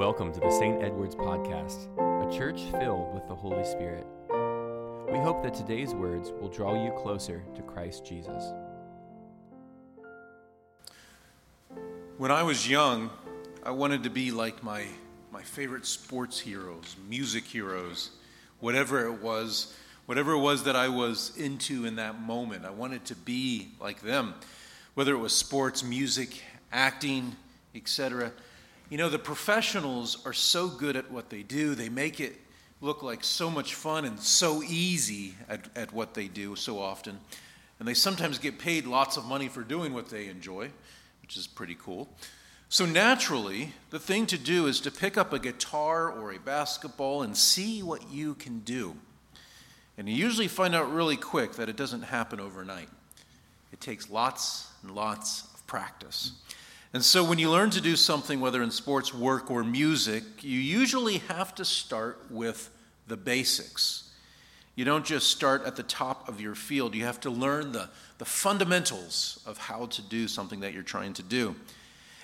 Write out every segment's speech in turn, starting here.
Welcome to the St. Edward's Podcast, a church filled with the Holy Spirit. We hope that today's words will draw you closer to Christ Jesus. When I was young, I wanted to be like my, my favorite sports heroes, music heroes, whatever it was, whatever it was that I was into in that moment. I wanted to be like them, whether it was sports, music, acting, etc. You know, the professionals are so good at what they do, they make it look like so much fun and so easy at, at what they do so often. And they sometimes get paid lots of money for doing what they enjoy, which is pretty cool. So, naturally, the thing to do is to pick up a guitar or a basketball and see what you can do. And you usually find out really quick that it doesn't happen overnight. It takes lots and lots of practice. And so, when you learn to do something, whether in sports, work, or music, you usually have to start with the basics. You don't just start at the top of your field, you have to learn the, the fundamentals of how to do something that you're trying to do.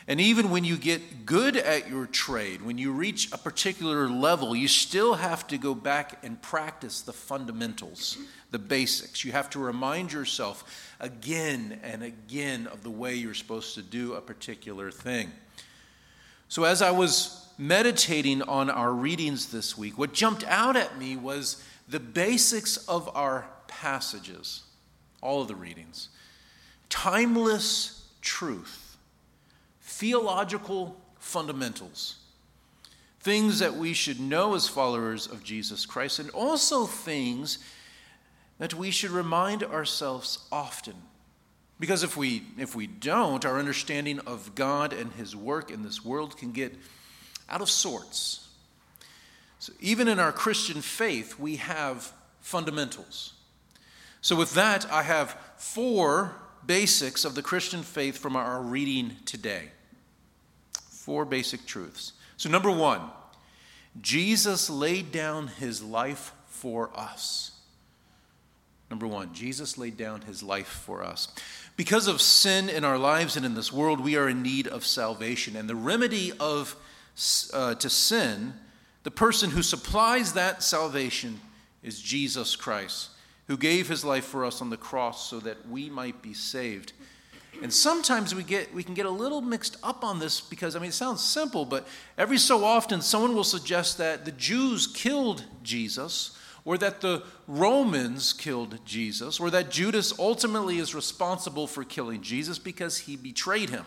And even when you get good at your trade, when you reach a particular level, you still have to go back and practice the fundamentals, the basics. You have to remind yourself again and again of the way you're supposed to do a particular thing. So, as I was meditating on our readings this week, what jumped out at me was the basics of our passages, all of the readings. Timeless truth theological fundamentals, things that we should know as followers of Jesus Christ, and also things that we should remind ourselves often. Because if we, if we don't, our understanding of God and His work in this world can get out of sorts. So even in our Christian faith, we have fundamentals. So, with that, I have four basics of the Christian faith from our reading today. Four basic truths. So, number one, Jesus laid down his life for us. Number one, Jesus laid down his life for us. Because of sin in our lives and in this world, we are in need of salvation. And the remedy of, uh, to sin, the person who supplies that salvation, is Jesus Christ, who gave his life for us on the cross so that we might be saved. And sometimes we get we can get a little mixed up on this because I mean it sounds simple, but every so often someone will suggest that the Jews killed Jesus or that the Romans killed Jesus or that Judas ultimately is responsible for killing Jesus because he betrayed him.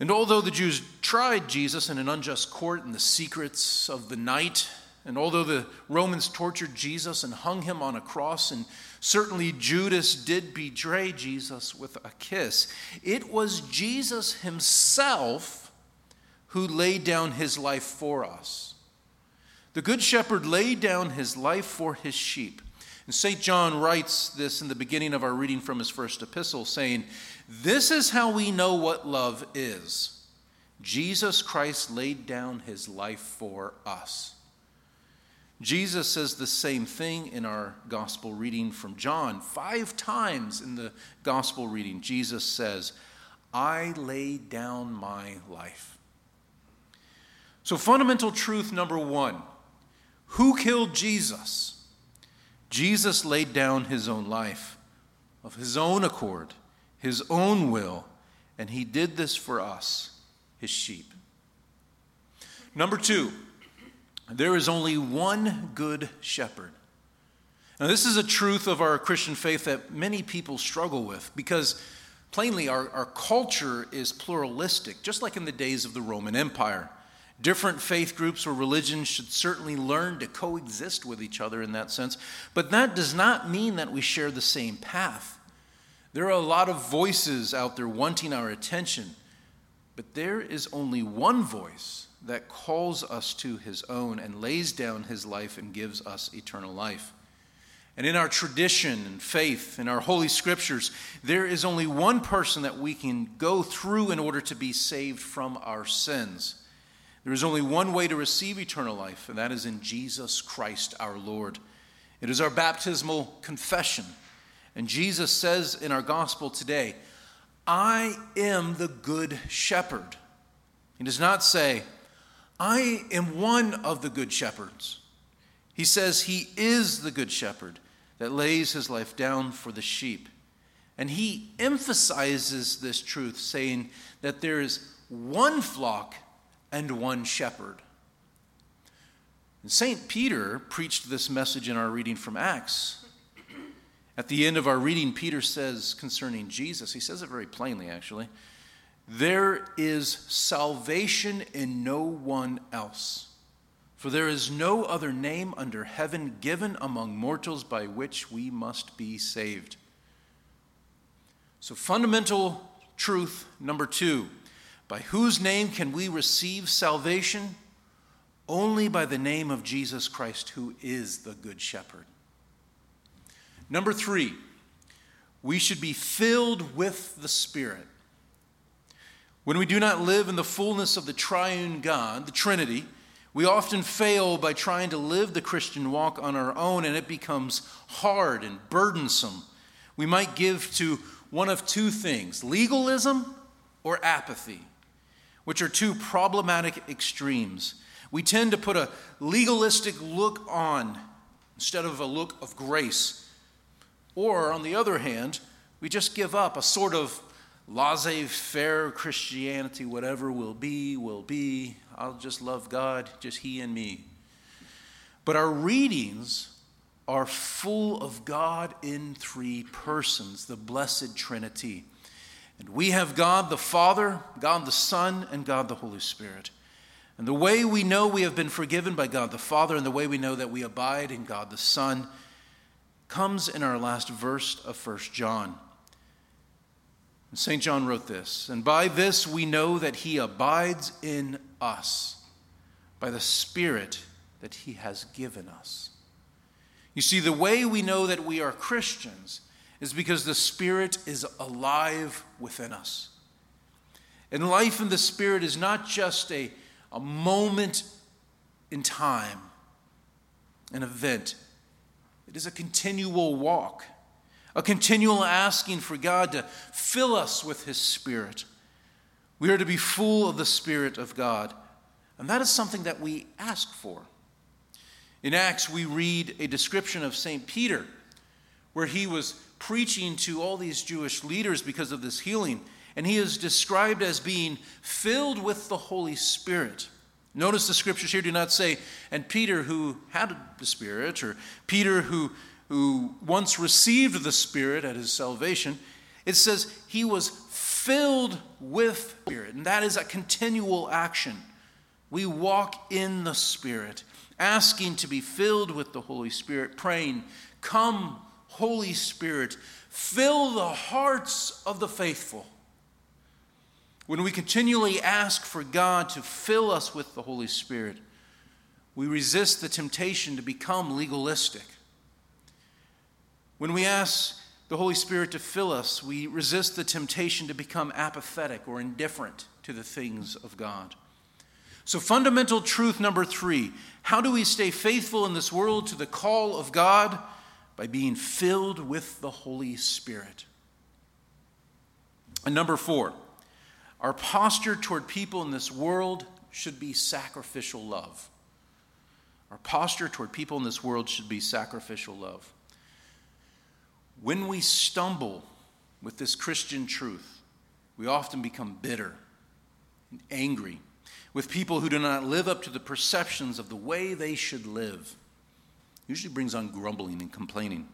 And although the Jews tried Jesus in an unjust court in the secrets of the night, and although the Romans tortured Jesus and hung him on a cross and Certainly, Judas did betray Jesus with a kiss. It was Jesus himself who laid down his life for us. The Good Shepherd laid down his life for his sheep. And St. John writes this in the beginning of our reading from his first epistle, saying, This is how we know what love is. Jesus Christ laid down his life for us. Jesus says the same thing in our gospel reading from John. Five times in the gospel reading, Jesus says, I lay down my life. So, fundamental truth number one who killed Jesus? Jesus laid down his own life of his own accord, his own will, and he did this for us, his sheep. Number two, there is only one good shepherd. Now, this is a truth of our Christian faith that many people struggle with because, plainly, our, our culture is pluralistic, just like in the days of the Roman Empire. Different faith groups or religions should certainly learn to coexist with each other in that sense, but that does not mean that we share the same path. There are a lot of voices out there wanting our attention, but there is only one voice that calls us to his own and lays down his life and gives us eternal life. And in our tradition and faith, in our holy scriptures, there is only one person that we can go through in order to be saved from our sins. There is only one way to receive eternal life, and that is in Jesus Christ our Lord. It is our baptismal confession. And Jesus says in our gospel today, I am the good shepherd. He does not say, I am one of the good shepherds. He says he is the good shepherd that lays his life down for the sheep. And he emphasizes this truth, saying that there is one flock and one shepherd. And St. Peter preached this message in our reading from Acts. At the end of our reading, Peter says concerning Jesus, he says it very plainly, actually there is salvation in no one else. For there is no other name under heaven given among mortals by which we must be saved. So, fundamental truth number two by whose name can we receive salvation? Only by the name of Jesus Christ, who is the Good Shepherd. Number three, we should be filled with the Spirit. When we do not live in the fullness of the triune God, the Trinity, we often fail by trying to live the Christian walk on our own, and it becomes hard and burdensome. We might give to one of two things legalism or apathy, which are two problematic extremes. We tend to put a legalistic look on instead of a look of grace. Or, on the other hand, we just give up a sort of laissez faire Christianity, whatever will be, will be. I'll just love God, just He and me. But our readings are full of God in three persons, the blessed Trinity. And we have God the Father, God the Son, and God the Holy Spirit. And the way we know we have been forgiven by God the Father and the way we know that we abide in God the Son comes in our last verse of 1 John. St. John wrote this, and by this we know that he abides in us, by the Spirit that he has given us. You see, the way we know that we are Christians is because the Spirit is alive within us. And life in the Spirit is not just a, a moment in time, an event, it is a continual walk, a continual asking for God to fill us with His Spirit. We are to be full of the Spirit of God. And that is something that we ask for. In Acts, we read a description of St. Peter, where he was preaching to all these Jewish leaders because of this healing, and he is described as being filled with the Holy Spirit. Notice the scriptures here do not say, and Peter who had the Spirit, or Peter who, who once received the Spirit at his salvation. It says he was filled with Spirit, and that is a continual action. We walk in the Spirit asking to be filled with the Holy Spirit, praying, Come, Holy Spirit, fill the hearts of the faithful. When we continually ask for God to fill us with the Holy Spirit, we resist the temptation to become legalistic. When we ask the Holy Spirit to fill us, we resist the temptation to become apathetic or indifferent to the things of God. So, fundamental truth number three how do we stay faithful in this world to the call of God? By being filled with the Holy Spirit. And number four, our posture toward people in this world should be sacrificial love. Our posture toward people in this world should be sacrificial love. When we stumble with this Christian truth, we often become bitter and angry with people who do not live up to the perceptions of the way they should live. Usually brings on grumbling and complaining.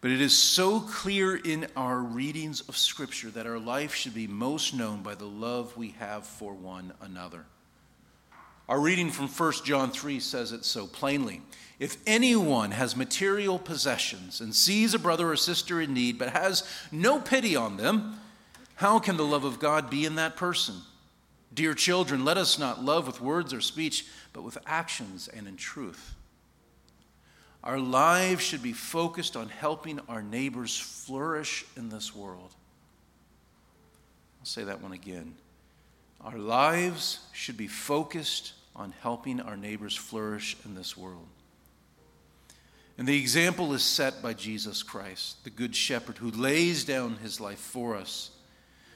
But it is so clear in our readings of Scripture that our life should be most known by the love we have for one another. Our reading from 1 John 3 says it so plainly. If anyone has material possessions and sees a brother or sister in need but has no pity on them, how can the love of God be in that person? Dear children, let us not love with words or speech, but with actions and in truth. Our lives should be focused on helping our neighbors flourish in this world. I'll say that one again. Our lives should be focused on helping our neighbors flourish in this world. And the example is set by Jesus Christ, the Good Shepherd, who lays down his life for us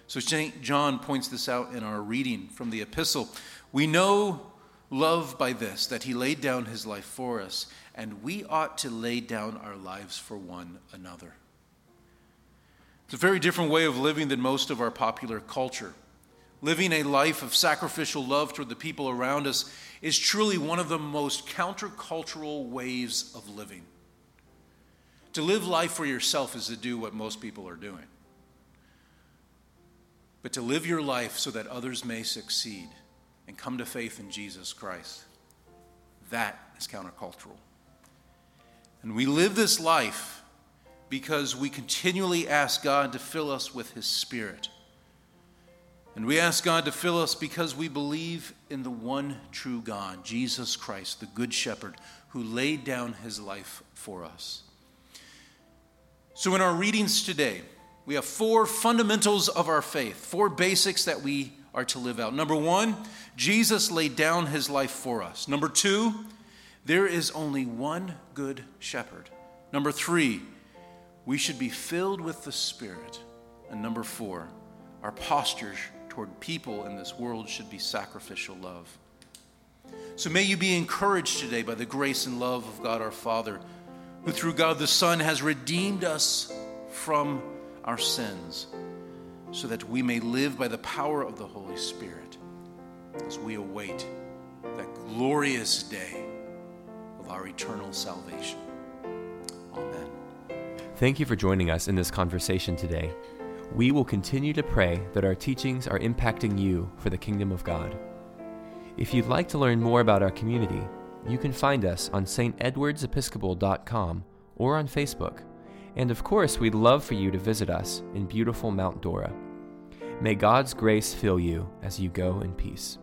So St. John points this out in our reading from the epistle. We know love by this, that he laid down his life for us, and we ought to lay down our lives for one another. It's a very different way of living than most of our popular culture. Living a life of sacrificial love toward the people around us is truly one of the most countercultural ways of living. To live life for yourself is to do what most people are doing but to live your life so that others may succeed and come to faith in Jesus Christ. That is countercultural. And we live this life because we continually ask God to fill us with His Spirit. And we ask God to fill us because we believe in the one true God, Jesus Christ, the Good Shepherd, who laid down His life for us. So, in our readings today, we have four fundamentals of our faith, four basics that we are to live out. Number one, Jesus laid down his life for us. Number two, there is only one good shepherd. Number three, we should be filled with the Spirit. And number four, our posture toward people in this world should be sacrificial love. So may you be encouraged today by the grace and love of God our Father, who through God the Son has redeemed us from our sins so that we may live by the power of the Holy Spirit as we await that glorious day of our eternal salvation. Amen. Thank you for joining us in this conversation today. We will continue to pray that our teachings are impacting you for the kingdom of God. If you'd like to learn more about our community, you can find us on stedwardsepiscopal.com or on Facebook. And of course, we'd love for you to visit us in beautiful Mount Dora. May God's grace fill you as you go in peace.